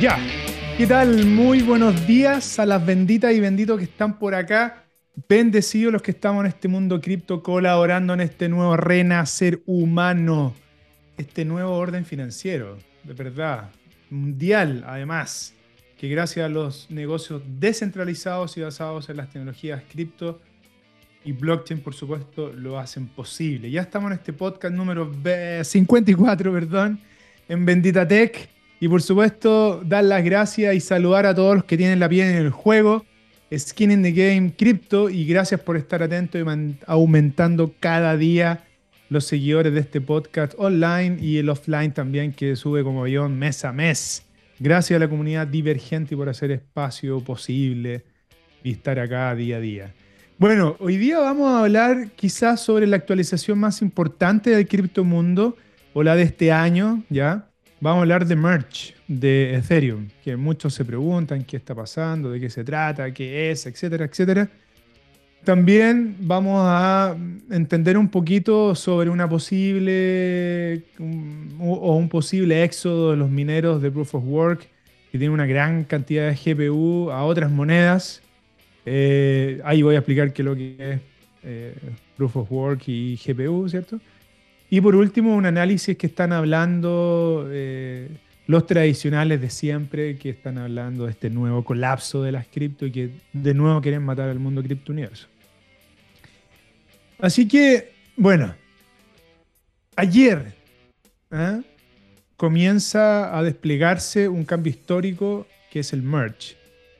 Ya. ¿Qué tal? Muy buenos días a las benditas y benditos que están por acá. Bendecidos los que estamos en este mundo cripto colaborando en este nuevo renacer humano, este nuevo orden financiero, de verdad, mundial además, que gracias a los negocios descentralizados y basados en las tecnologías cripto y blockchain, por supuesto, lo hacen posible. Ya estamos en este podcast número 54, perdón, en Bendita Tech. Y por supuesto, dar las gracias y saludar a todos los que tienen la piel en el juego. Skin in the Game Crypto. Y gracias por estar atentos y aumentando cada día los seguidores de este podcast online y el offline también, que sube como avión mes a mes. Gracias a la comunidad divergente por hacer espacio posible y estar acá día a día. Bueno, hoy día vamos a hablar quizás sobre la actualización más importante del criptomundo o la de este año, ¿ya? Vamos a hablar de merch de Ethereum, que muchos se preguntan qué está pasando, de qué se trata, qué es, etcétera, etcétera. También vamos a entender un poquito sobre una posible o un posible éxodo de los mineros de Proof of Work que tienen una gran cantidad de GPU a otras monedas. Eh, ahí voy a explicar qué es lo que es eh, Proof of Work y GPU, ¿cierto? Y por último, un análisis que están hablando eh, los tradicionales de siempre, que están hablando de este nuevo colapso de las cripto y que de nuevo quieren matar al mundo cripto universo. Así que, bueno, ayer ¿eh? comienza a desplegarse un cambio histórico que es el merge,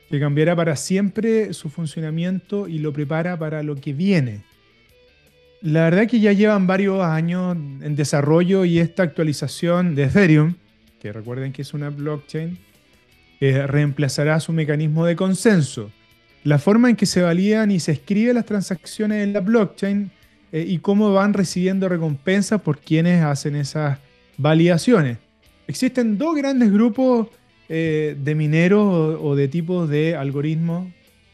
que cambiará para siempre su funcionamiento y lo prepara para lo que viene. La verdad que ya llevan varios años en desarrollo y esta actualización de Ethereum, que recuerden que es una blockchain, eh, reemplazará su mecanismo de consenso. La forma en que se validan y se escriben las transacciones en la blockchain eh, y cómo van recibiendo recompensas por quienes hacen esas validaciones. Existen dos grandes grupos eh, de mineros o de tipos de algoritmos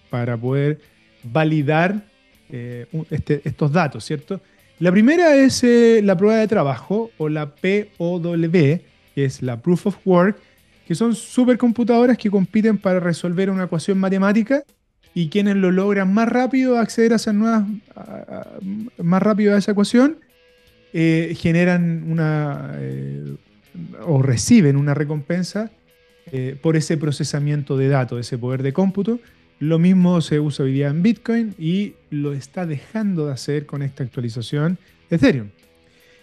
para poder validar eh, este, estos datos, ¿cierto? La primera es eh, la prueba de trabajo o la POW, que es la Proof of Work, que son supercomputadoras que compiten para resolver una ecuación matemática y quienes lo logran más rápido acceder a esas nuevas, más rápido a esa ecuación, eh, generan una o reciben una recompensa por ese procesamiento de datos, ese poder de cómputo lo mismo se usa hoy día en Bitcoin y lo está dejando de hacer con esta actualización Ethereum.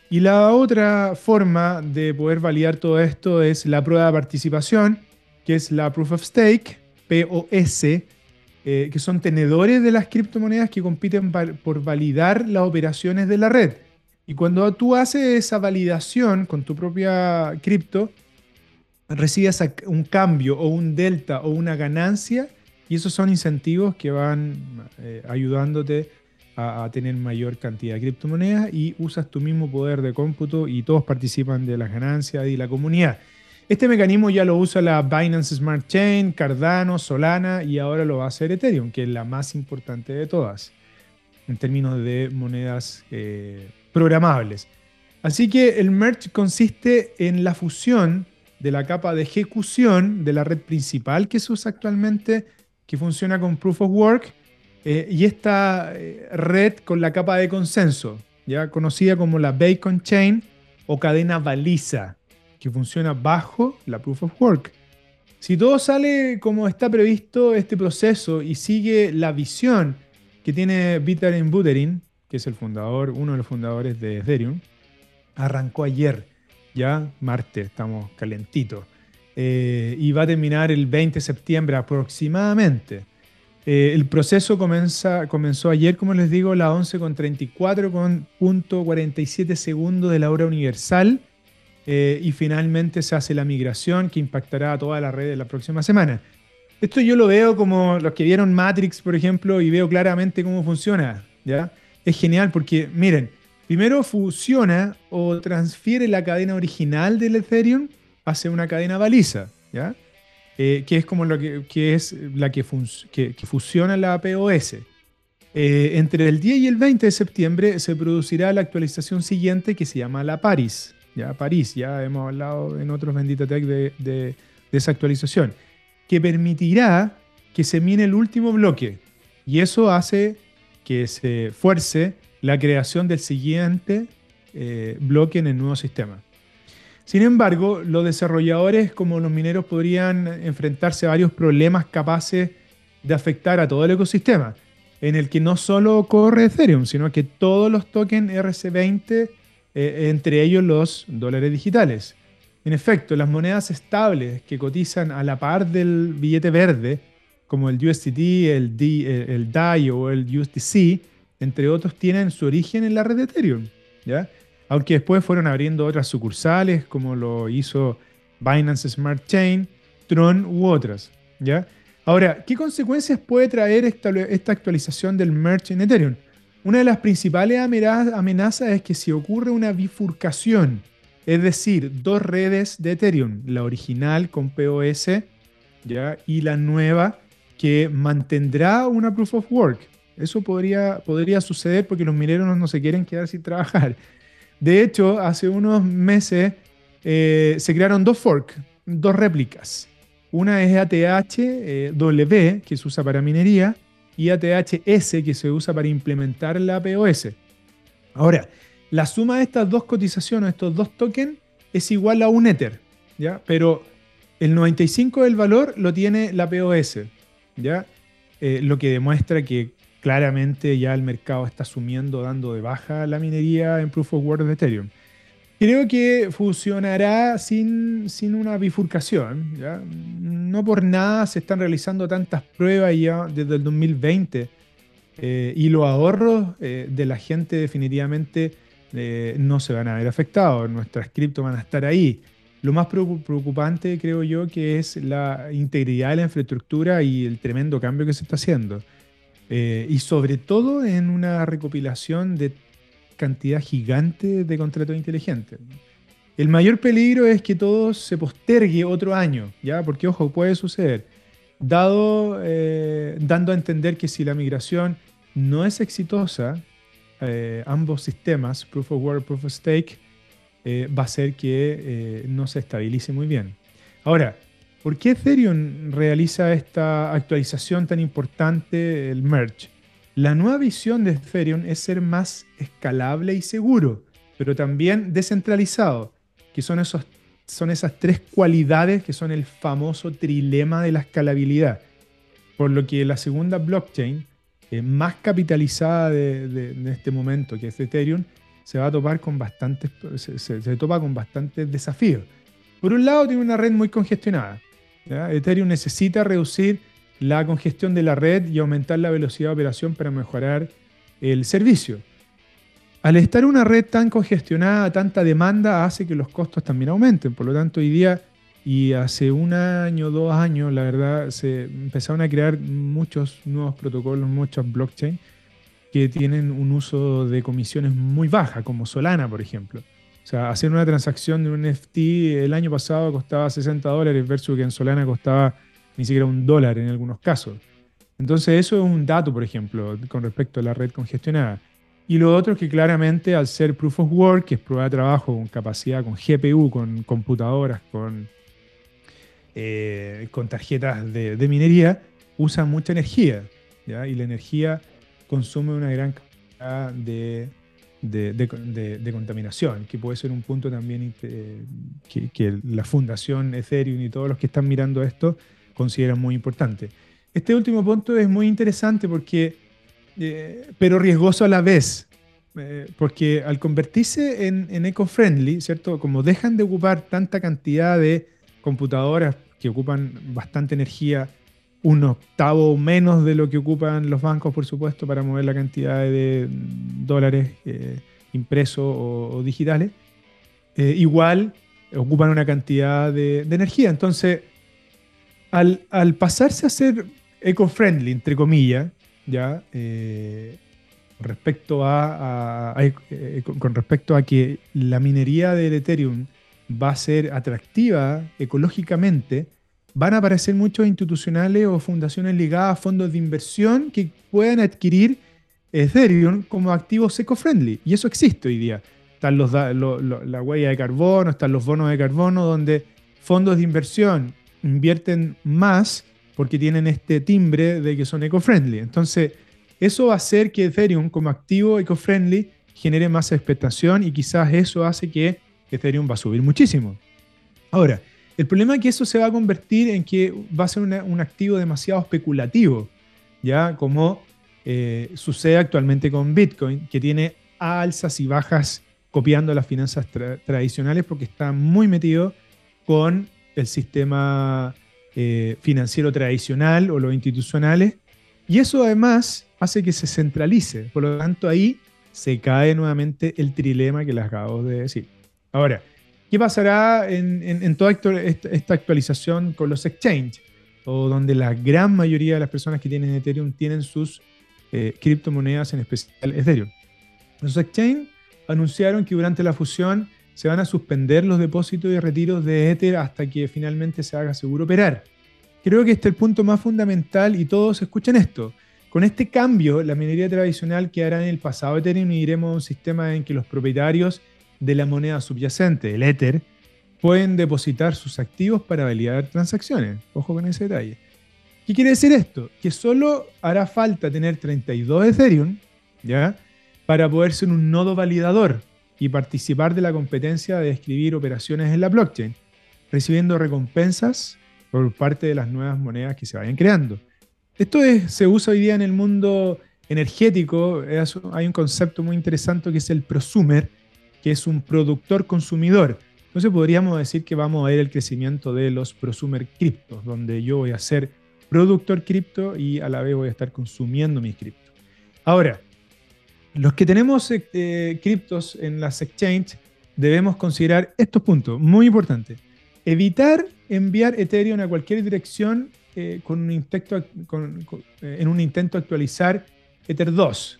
Y la otra forma de poder validar todo esto es la prueba de participación, que es la Proof of Stake, POS, eh, que son tenedores de las criptomonedas que compiten por validar las operaciones de la red. Y cuando tú haces esa validación con tu propia cripto, recibes un cambio o un delta o una ganancia y esos son incentivos que van eh, ayudándote a, tener mayor cantidad de criptomonedas y usas tu mismo poder de cómputo y todos participan de las ganancias y la comunidad. Este mecanismo ya lo usa la Binance Smart Chain, Cardano, Solana y ahora lo va a hacer Ethereum, que es la más importante de todas en términos de monedas eh, programables. Así que el merge consiste en la fusión de la capa de ejecución de la red principal que se usa actualmente que funciona con Proof of Work eh, y esta eh, red con la capa de consenso, ya conocida como la Bacon Chain o cadena baliza, que funciona bajo la Proof of Work. Si todo sale como está previsto este proceso y sigue la visión que tiene Buterin Buterin, que es el fundador, uno de los fundadores de Ethereum, arrancó ayer, ya martes, estamos calentitos. Eh, y va a terminar el 20 de septiembre aproximadamente. Eh, el proceso comenzó ayer, como les digo, a las 11.34 con punto 47 segundos de la hora universal eh, y finalmente se hace la migración que impactará a toda la red la próxima semana. Esto yo lo veo como los que vieron Matrix, por ejemplo, y veo claramente cómo funciona. ¿ya? Es genial porque, miren, primero fusiona o transfiere la cadena original del Ethereum hace una cadena baliza, ¿ya? Eh, que es como lo que, es la que, fusiona la POS. Eh, entre el 10 y el 20 de septiembre se producirá la actualización siguiente que se llama la Paris. Ya, París, ya hemos hablado en otros Bendita Tech de, de esa actualización, que permitirá que se mine el último bloque. Y eso hace que se fuerce la creación del siguiente eh, bloque en el nuevo sistema. Sin embargo, los desarrolladores como los mineros podrían enfrentarse a varios problemas capaces de afectar a todo el ecosistema, en el que no solo corre Ethereum, sino que todos los tokens RC20, eh, entre ellos los dólares digitales. En efecto, las monedas estables que cotizan a la par del billete verde, como el USDT, el, D, el DAI o el USDC, entre otros, tienen su origen en la red de Ethereum. ¿ya? Aunque después fueron abriendo otras sucursales, como lo hizo Binance Smart Chain, Tron u otras. ¿ya? Ahora, ¿qué consecuencias puede traer esta, actualización del merge en Ethereum? Una de las principales amenazas es que si ocurre una bifurcación, es decir, dos redes de Ethereum, la original con POS ¿ya? y la nueva que mantendrá una proof of work. Eso podría, podría suceder porque los mineros no se quieren quedar sin trabajar. De hecho, hace unos meses eh, se crearon dos forks, dos réplicas. Una es ATH-W, que se usa para minería, y ATH-S, que se usa para implementar la POS. Ahora, la suma de estas dos cotizaciones, estos dos tokens, es igual a un Ether, ¿ya? Pero el 95 del valor lo tiene la POS, ¿ya? Eh, lo que demuestra que claramente ya el mercado está asumiendo, dando de baja la minería en Proof of Work de Ethereum. Creo que funcionará sin, sin una bifurcación. ¿ya? No por nada se están realizando tantas pruebas ya desde el 2020 eh, y los ahorros eh, de la gente definitivamente eh, no se van a ver afectados. Nuestras cripto van a estar ahí. Lo más preocupante creo yo que es la integridad de la infraestructura y el tremendo cambio que se está haciendo. Eh, y sobre todo en una recopilación de cantidad gigante de contratos inteligentes. El mayor peligro es que todo se postergue otro año, ¿ya? Porque, ojo, puede suceder. Dado, eh, dando a entender que si la migración no es exitosa, eh, ambos sistemas, Proof of Work, Proof of Stake, va a ser que no se estabilice muy bien. Ahora, ¿Por qué Ethereum realiza esta actualización tan importante, el merge? La nueva visión de Ethereum es ser más escalable y seguro, pero también descentralizado, que son, esos, son esas tres cualidades que son el famoso trilema de la escalabilidad. Por lo que la segunda blockchain, eh, más capitalizada de, este momento, que es Ethereum, se va a topar con bastantes, se, se topa con bastantes desafíos. Por un lado, tiene una red muy congestionada. Ethereum necesita reducir la congestión de la red y aumentar la velocidad de operación para mejorar el servicio. Al estar una red tan congestionada, tanta demanda hace que los costos también aumenten. Por lo tanto, hoy día y hace un año, dos años, la verdad, se empezaron a crear muchos nuevos protocolos, muchos blockchain que tienen un uso de comisiones muy baja, como Solana, por ejemplo. O sea, hacer una transacción de un NFT el año pasado costaba 60 dólares versus que en Solana costaba ni siquiera un dólar en algunos casos. Entonces eso es un dato, por ejemplo, con respecto a la red congestionada. Y lo otro es que claramente al ser proof of work, que es prueba de trabajo con capacidad, con GPU, con computadoras, con, eh, tarjetas de, minería, usa mucha energía. Y la energía consume una gran cantidad de de, contaminación, que puede ser un punto también eh, que, la Fundación Ethereum y todos los que están mirando esto consideran muy importante. Este último punto es muy interesante porque, eh, pero riesgoso a la vez, eh, porque al convertirse en, en eco-friendly, ¿cierto? Como dejan de ocupar tanta cantidad de computadoras que ocupan bastante energía, un octavo menos de lo que ocupan los bancos, por supuesto, para mover la cantidad de dólares eh, impresos o, digitales. Eh, igual ocupan una cantidad de, energía. Entonces, al, pasarse a ser eco-friendly, entre comillas, ya, eh, respecto a, con respecto a que la minería del Ethereum va a ser atractiva ecológicamente, van a aparecer muchos institucionales o fundaciones ligadas a fondos de inversión que puedan adquirir Ethereum como activos eco-friendly. Y eso existe hoy día. Están los, la huella de carbono, están los bonos de carbono, donde fondos de inversión invierten más porque tienen este timbre de que son eco-friendly. Entonces, eso va a hacer que Ethereum como activo eco-friendly genere más expectación y quizás eso hace que Ethereum va a subir muchísimo. Ahora, el problema es que eso se va a convertir en que va a ser un activo demasiado especulativo, ya como eh, sucede actualmente con Bitcoin, que tiene alzas y bajas copiando las finanzas tradicionales porque está muy metido con el sistema eh, financiero tradicional o los institucionales. Y eso además hace que se centralice. Por lo tanto, ahí se cae nuevamente el trilema que les acabo de decir. Ahora, ¿qué pasará en, toda esta actualización con los exchanges? O donde la gran mayoría de las personas que tienen Ethereum tienen sus eh, criptomonedas, en especial Ethereum. Los exchanges anunciaron que durante la fusión se van a suspender los depósitos y retiros de Ether hasta que finalmente se haga seguro operar. Creo que este es el punto más fundamental y todos escuchen esto. Con este cambio, la minería tradicional quedará en el pasado Ethereum y iremos a un sistema en que los propietarios de la moneda subyacente, el Ether, pueden depositar sus activos para validar transacciones. Ojo con ese detalle. ¿Qué quiere decir esto? Que solo hará falta tener 32 Ethereum, ¿ya? Para poder ser un nodo validador y participar de la competencia de escribir operaciones en la blockchain, recibiendo recompensas por parte de las nuevas monedas que se vayan creando. Esto se usa hoy día en el mundo energético. hay un concepto muy interesante que es el prosumer, que es un productor consumidor. Entonces podríamos decir que vamos a ver el crecimiento de los prosumer criptos, donde yo voy a ser productor cripto y a la vez voy a estar consumiendo mis criptos. Ahora, los que tenemos eh, eh, criptos en las exchanges debemos considerar estos puntos, muy importantes. Evitar enviar Ethereum a cualquier dirección eh, con un intento, en un intento actualizar Ether 2.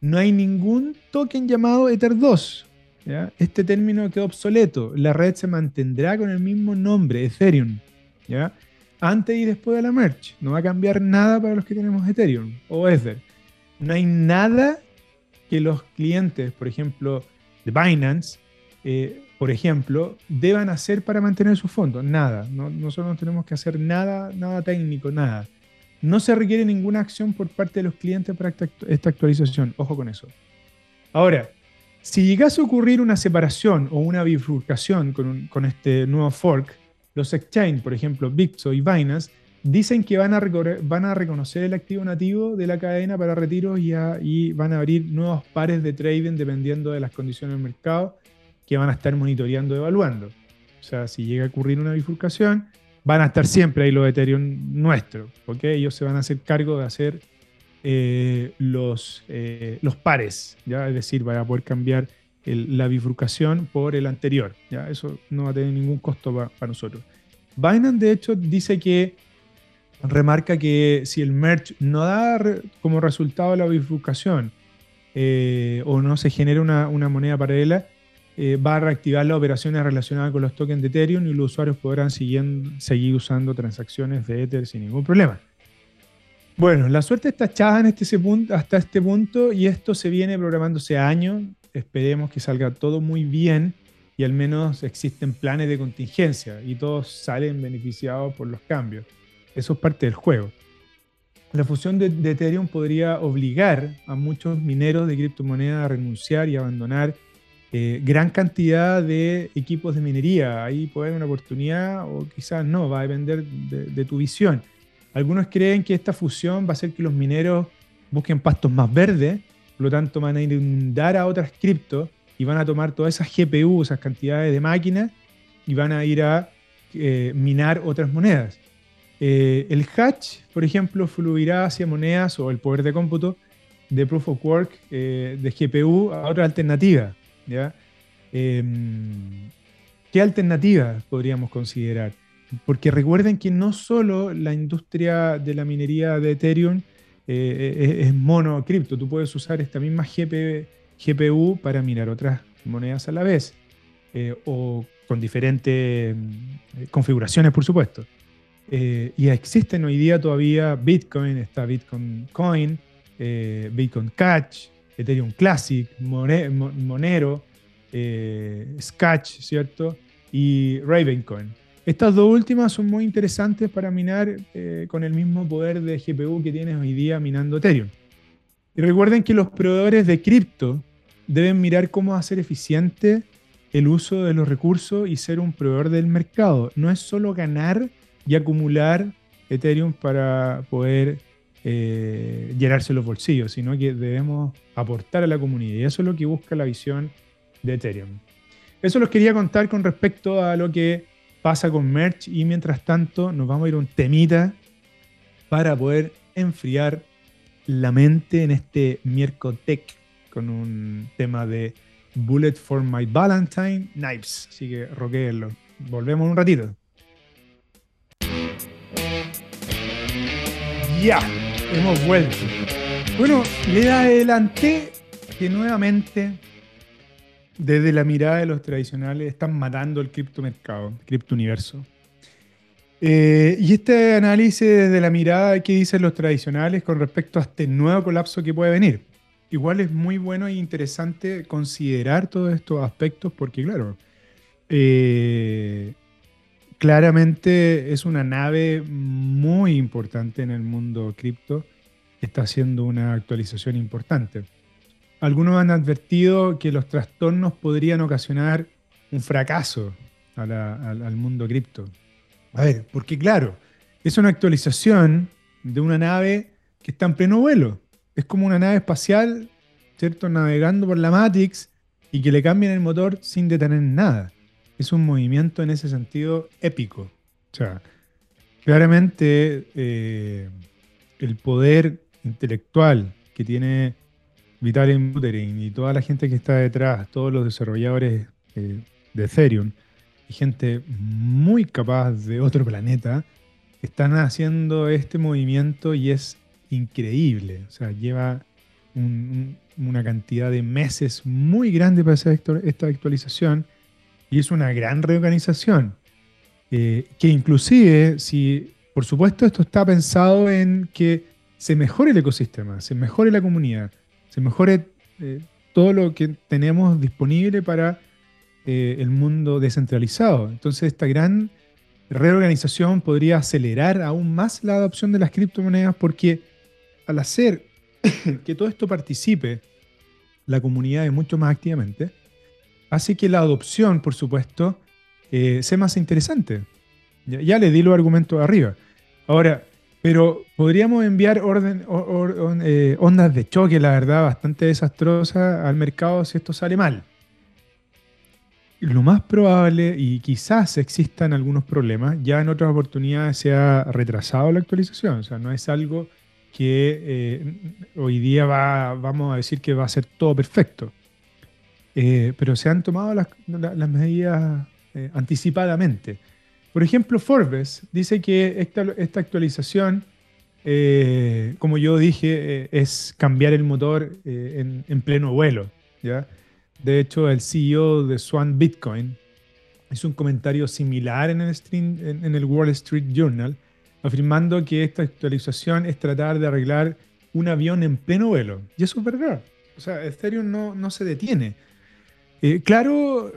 No hay ningún token llamado Ether 2. Este término quedó obsoleto. La red se mantendrá con el mismo nombre, Ethereum. Antes y después de la merge. No va a cambiar nada para los que tenemos Ethereum o Ether no hay nada que los clientes, por ejemplo, de Binance, eh, por ejemplo, deban hacer para mantener sus fondos. Nada. nosotros no tenemos que hacer nada, nada técnico, nada. No se requiere ninguna acción por parte de los clientes para esta actualización. Ojo con eso. Ahora, si llegase a ocurrir una separación o una bifurcación con, este nuevo fork, los exchange, por ejemplo, Bitso y Binance, Dicen que van a reconocer el activo nativo de la cadena para retiros y, van a abrir nuevos pares de trading dependiendo de las condiciones del mercado que van a estar monitoreando y evaluando. O sea, si llega a ocurrir una bifurcación, van a estar siempre ahí los Ethereum nuestros, ¿ok? Ellos se van a hacer cargo de hacer eh, los, eh, los pares, ¿ya? Es decir, van a poder cambiar la bifurcación por el anterior, ¿ya? Eso no va a tener ningún costo para nosotros. Binance, de hecho, dice que remarca que si el merge no da como resultado la bifurcación eh, o no se genera una, moneda paralela, eh, va a reactivar las operaciones relacionadas con los tokens de Ethereum y los usuarios podrán seguir usando transacciones de Ether sin ningún problema. Bueno, la suerte está echada en este, hasta este punto y esto se viene programándose años. Esperemos que salga todo muy bien y al menos existen planes de contingencia y todos salen beneficiados por los cambios. Eso es parte del juego. La fusión de, Ethereum podría obligar a muchos mineros de criptomonedas a renunciar y abandonar eh, gran cantidad de equipos de minería. Ahí puede haber una oportunidad o quizás no, va a depender de, tu visión. Algunos creen que esta fusión va a hacer que los mineros busquen pastos más verdes, por lo tanto van a inundar a otras criptos y van a tomar todas esas GPU, esas cantidades de máquinas y van a ir a eh, minar otras monedas. Eh, el hatch, por ejemplo, fluirá hacia monedas o el poder de cómputo de Proof of Work de GPU a otra alternativa. Em, ¿Qué alternativa podríamos considerar? Porque recuerden que no solo la industria de la minería de Ethereum eh, es, mono cripto, tú puedes usar esta misma GPU para minar otras monedas a la vez o con diferentes configuraciones, por supuesto. Eh, y existen hoy día todavía Bitcoin, está Bitcoin Coin, eh, Bitcoin Catch, Ethereum Classic, Monero, eh, ¿cierto? Y Ravencoin. Estas dos últimas son muy interesantes para minar eh, con el mismo poder de GPU que tienes hoy día minando Ethereum. Y recuerden que los proveedores de cripto deben mirar cómo hacer eficiente el uso de los recursos y ser un proveedor del mercado. No es solo ganar y acumular Ethereum para poder eh, llenarse los bolsillos, sino que debemos aportar a la comunidad. Y eso es lo que busca la visión de Ethereum. Eso los quería contar con respecto a lo que pasa con Merch y mientras tanto nos vamos a ir un temita para poder enfriar la mente en este Tech con un tema de Bullet for My Valentine Knives. Así que roqueenlo. Volvemos un ratito. Ya, hemos vuelto. Bueno, le adelanté que nuevamente desde la mirada de los tradicionales están matando el criptomercado, el criptouniverso. Eh, y este análisis desde la mirada que dicen los tradicionales con respecto a este nuevo colapso que puede venir. Igual es muy bueno e interesante considerar todos estos aspectos porque, claro, eh, claramente es una nave muy importante en el mundo cripto. Está haciendo una actualización importante. Algunos han advertido que los trastornos podrían ocasionar un fracaso al, mundo cripto. A ver, porque claro, es una actualización de una nave que está en pleno vuelo. Es como una nave espacial, ¿cierto? Navegando por la Matrix y que le cambian el motor sin detener nada. Es un movimiento en ese sentido épico. O sea, claramente eh, el poder intelectual que tiene Vitalik Buterin y toda la gente que está detrás, todos los desarrolladores eh, de Ethereum y gente muy capaz de otro planeta, están haciendo este movimiento y es increíble. O sea, lleva una cantidad de meses muy grande para hacer esta actualización y es una gran reorganización. Eh, que inclusive, si por supuesto esto está pensado en que se mejore el ecosistema, se mejore la comunidad, se mejore eh, todo lo que tenemos disponible para eh, el mundo descentralizado. Entonces esta gran reorganización podría acelerar aún más la adopción de las criptomonedas porque al hacer que todo esto participe la comunidad mucho más activamente, hace que la adopción, por supuesto, eh, sea más interesante. Ya, le di los argumentos arriba. Ahora, pero podríamos enviar orden, eh, ondas de choque, la verdad, bastante desastrosas al mercado si esto sale mal. Lo más probable, y quizás existan algunos problemas, ya en otras oportunidades se ha retrasado la actualización. O sea, no es algo que eh, hoy día va, vamos a decir que va a ser todo perfecto. Eh, pero se han tomado las, medidas anticipadamente. Por ejemplo, Forbes dice que esta, actualización, eh, como yo dije, eh, es cambiar el motor eh, en, pleno vuelo. ¿ya? De hecho, el CEO de Swan Bitcoin hizo un comentario similar en el, en, el Wall Street Journal, afirmando que esta actualización es tratar de arreglar un avión en pleno vuelo. Y eso es verdad. O sea, Ethereum no, no se detiene. Claro,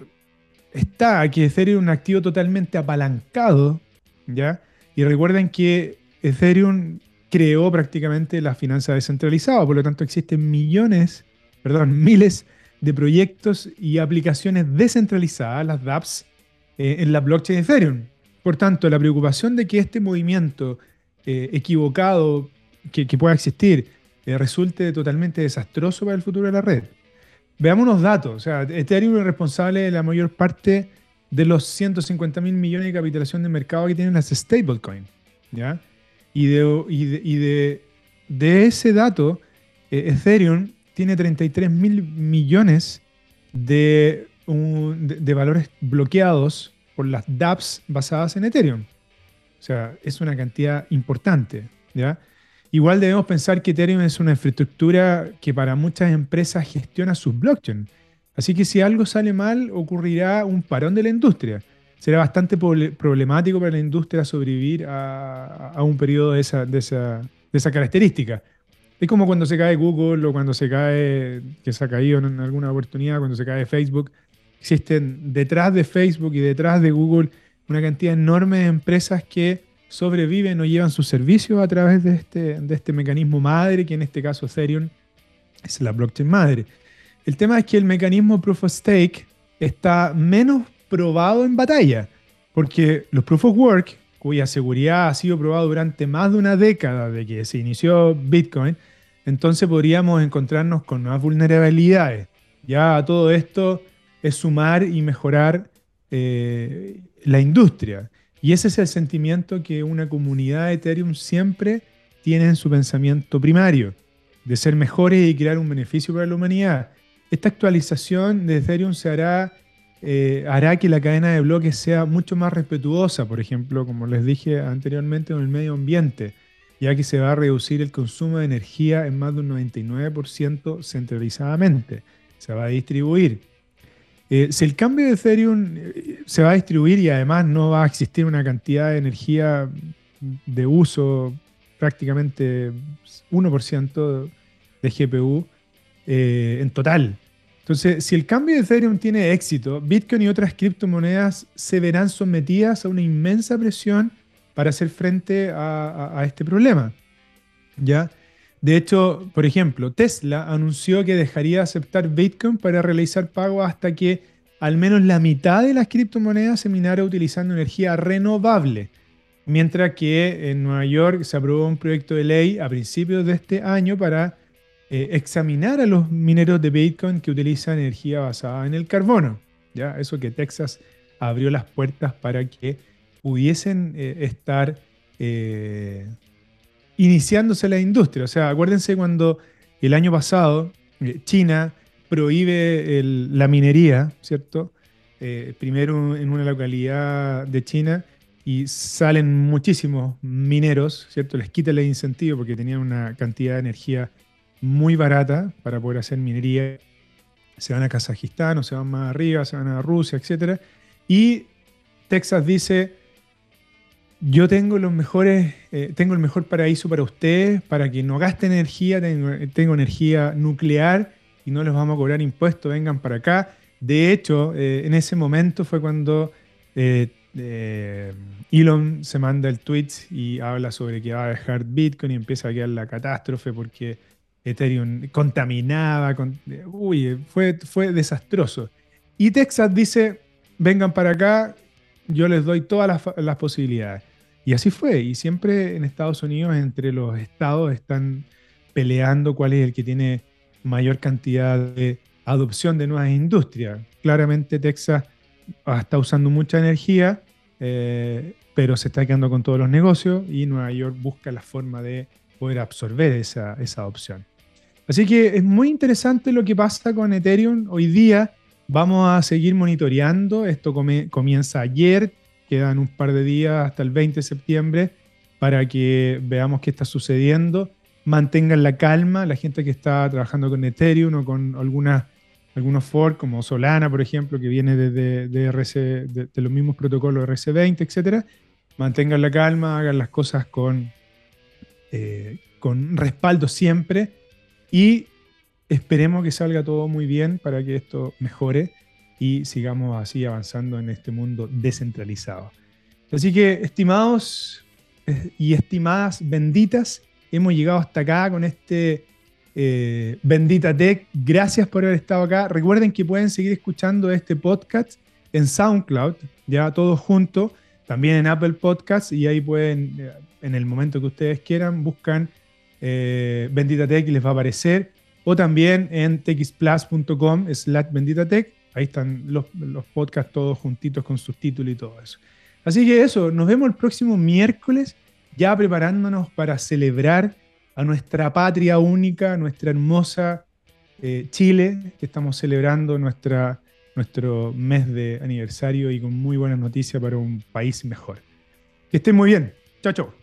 está que Ethereum es un activo totalmente apalancado, ¿ya? Y recuerden que Ethereum creó prácticamente la finanza descentralizada, por lo tanto existen millones, perdón, miles de proyectos y aplicaciones descentralizadas, las dApps, eh, en la blockchain de Ethereum. Por tanto, la preocupación de que este movimiento eh, equivocado que, pueda existir eh, resulte totalmente desastroso para el futuro de la red. Veamos unos datos. O sea, Ethereum es responsable de la mayor parte de los 150 mil millones de capitalización de mercado que tienen las stablecoins. ¿ya? Y, de, y, de, de, ese dato, eh, Ethereum tiene 33 mil millones de, de, valores bloqueados por las dApps basadas en Ethereum. O sea, es una cantidad importante. ¿ya? Igual debemos pensar que Ethereum es una infraestructura que para muchas empresas gestiona sus blockchain. Así que si algo sale mal, ocurrirá un parón de la industria. Será bastante problemático para la industria sobrevivir a, un periodo de esa, de, esa, característica. Es como cuando se cae Google o cuando se cae, que se ha caído en alguna oportunidad, cuando se cae Facebook. Existen detrás de Facebook y detrás de Google una cantidad enorme de empresas que sobreviven o llevan sus servicios a través de este, de este mecanismo madre, que en este caso Ethereum es la blockchain madre. El tema es que el mecanismo Proof of Stake está menos probado en batalla, porque los Proof of Work, cuya seguridad ha sido probada durante más de una década de que se inició Bitcoin, entonces podríamos encontrarnos con nuevas vulnerabilidades. Ya todo esto es sumar y mejorar eh, la industria. Y ese es el sentimiento que una comunidad de Ethereum siempre tiene en su pensamiento primario, de ser mejores y crear un beneficio para la humanidad. Esta actualización de Ethereum se hará, eh, hará que la cadena de bloques sea mucho más respetuosa, por ejemplo, como les dije anteriormente, con el medio ambiente, ya que se va a reducir el consumo de energía en más de un 99% centralizadamente. Se va a distribuir. Eh, si el cambio de Ethereum eh, se va a distribuir y además no va a existir una cantidad de energía de uso prácticamente 1% de GPU eh, en total. Entonces, si el cambio de Ethereum tiene éxito, Bitcoin y otras criptomonedas se verán sometidas a una inmensa presión para hacer frente a, a este problema. ¿Ya? De hecho, por ejemplo, Tesla anunció que dejaría de aceptar Bitcoin para realizar pagos hasta que al menos la mitad de las criptomonedas se minara utilizando energía renovable. Mientras que en Nueva York se aprobó un proyecto de ley a principios de este año para eh, examinar a los mineros de Bitcoin que utilizan energía basada en el carbono. ¿ya? Eso que Texas abrió las puertas para que pudiesen eh, estar eh, iniciándose la industria. O sea, acuérdense cuando el año pasado eh, China prohíbe la minería, ¿cierto? Eh, primero en una localidad de China y salen muchísimos mineros, ¿cierto? Les quita el incentivo porque tenían una cantidad de energía muy barata para poder hacer minería. Se van a Kazajistán o se van más arriba, se van a Rusia, etc. Y Texas dice, yo tengo los mejores, eh, tengo el mejor paraíso para ustedes, para que no gasten energía, tengo, energía nuclear y no les vamos a cobrar impuestos, vengan para acá. De hecho, eh, en ese momento fue cuando eh, Elon se manda el tweet y habla sobre que va a dejar Bitcoin y empieza a quedar la catástrofe porque Ethereum contaminaba, uy, fue, fue desastroso. Y Texas dice, vengan para acá, yo les doy todas las posibilidades. Y así fue. Y siempre en Estados Unidos, entre los estados, están peleando cuál es el que tiene mayor cantidad de adopción de nuevas industrias. Claramente Texas está usando mucha energía, eh, pero se está quedando con todos los negocios y Nueva York busca la forma de poder absorber esa, esa adopción. Así que es muy interesante lo que pasa con Ethereum. Hoy día vamos a seguir monitoreando. Esto comienza ayer, Quedan un par de días hasta el 20 de septiembre para que veamos qué está sucediendo. Mantengan la calma, la gente que está trabajando con Ethereum o con algunas, algunos forks como Solana, por ejemplo, que viene de, de, RC, de, los mismos protocolos RC20, etc. Mantengan la calma, hagan las cosas con, eh, con respaldo siempre y esperemos que salga todo muy bien para que esto mejore y sigamos así avanzando en este mundo descentralizado. Así que, estimados eh, y estimadas benditas, hemos llegado hasta acá con este eh, Bendita Tech. Gracias por haber estado acá. Recuerden que pueden seguir escuchando este podcast en SoundCloud, ya todos juntos, también en Apple Podcasts y ahí pueden, eh, en el momento que ustedes quieran, buscan Bendita Tech y les va a aparecer. O también en texplus.com slash Bendita Tech Ahí están los, podcasts todos juntitos con sus títulos y todo eso. Así que eso, nos vemos el próximo miércoles, ya preparándonos para celebrar a nuestra patria única, nuestra hermosa eh, Chile, que estamos celebrando nuestra, nuestro mes de aniversario y con muy buenas noticias para un país mejor. Que estén muy bien. Chao, chao.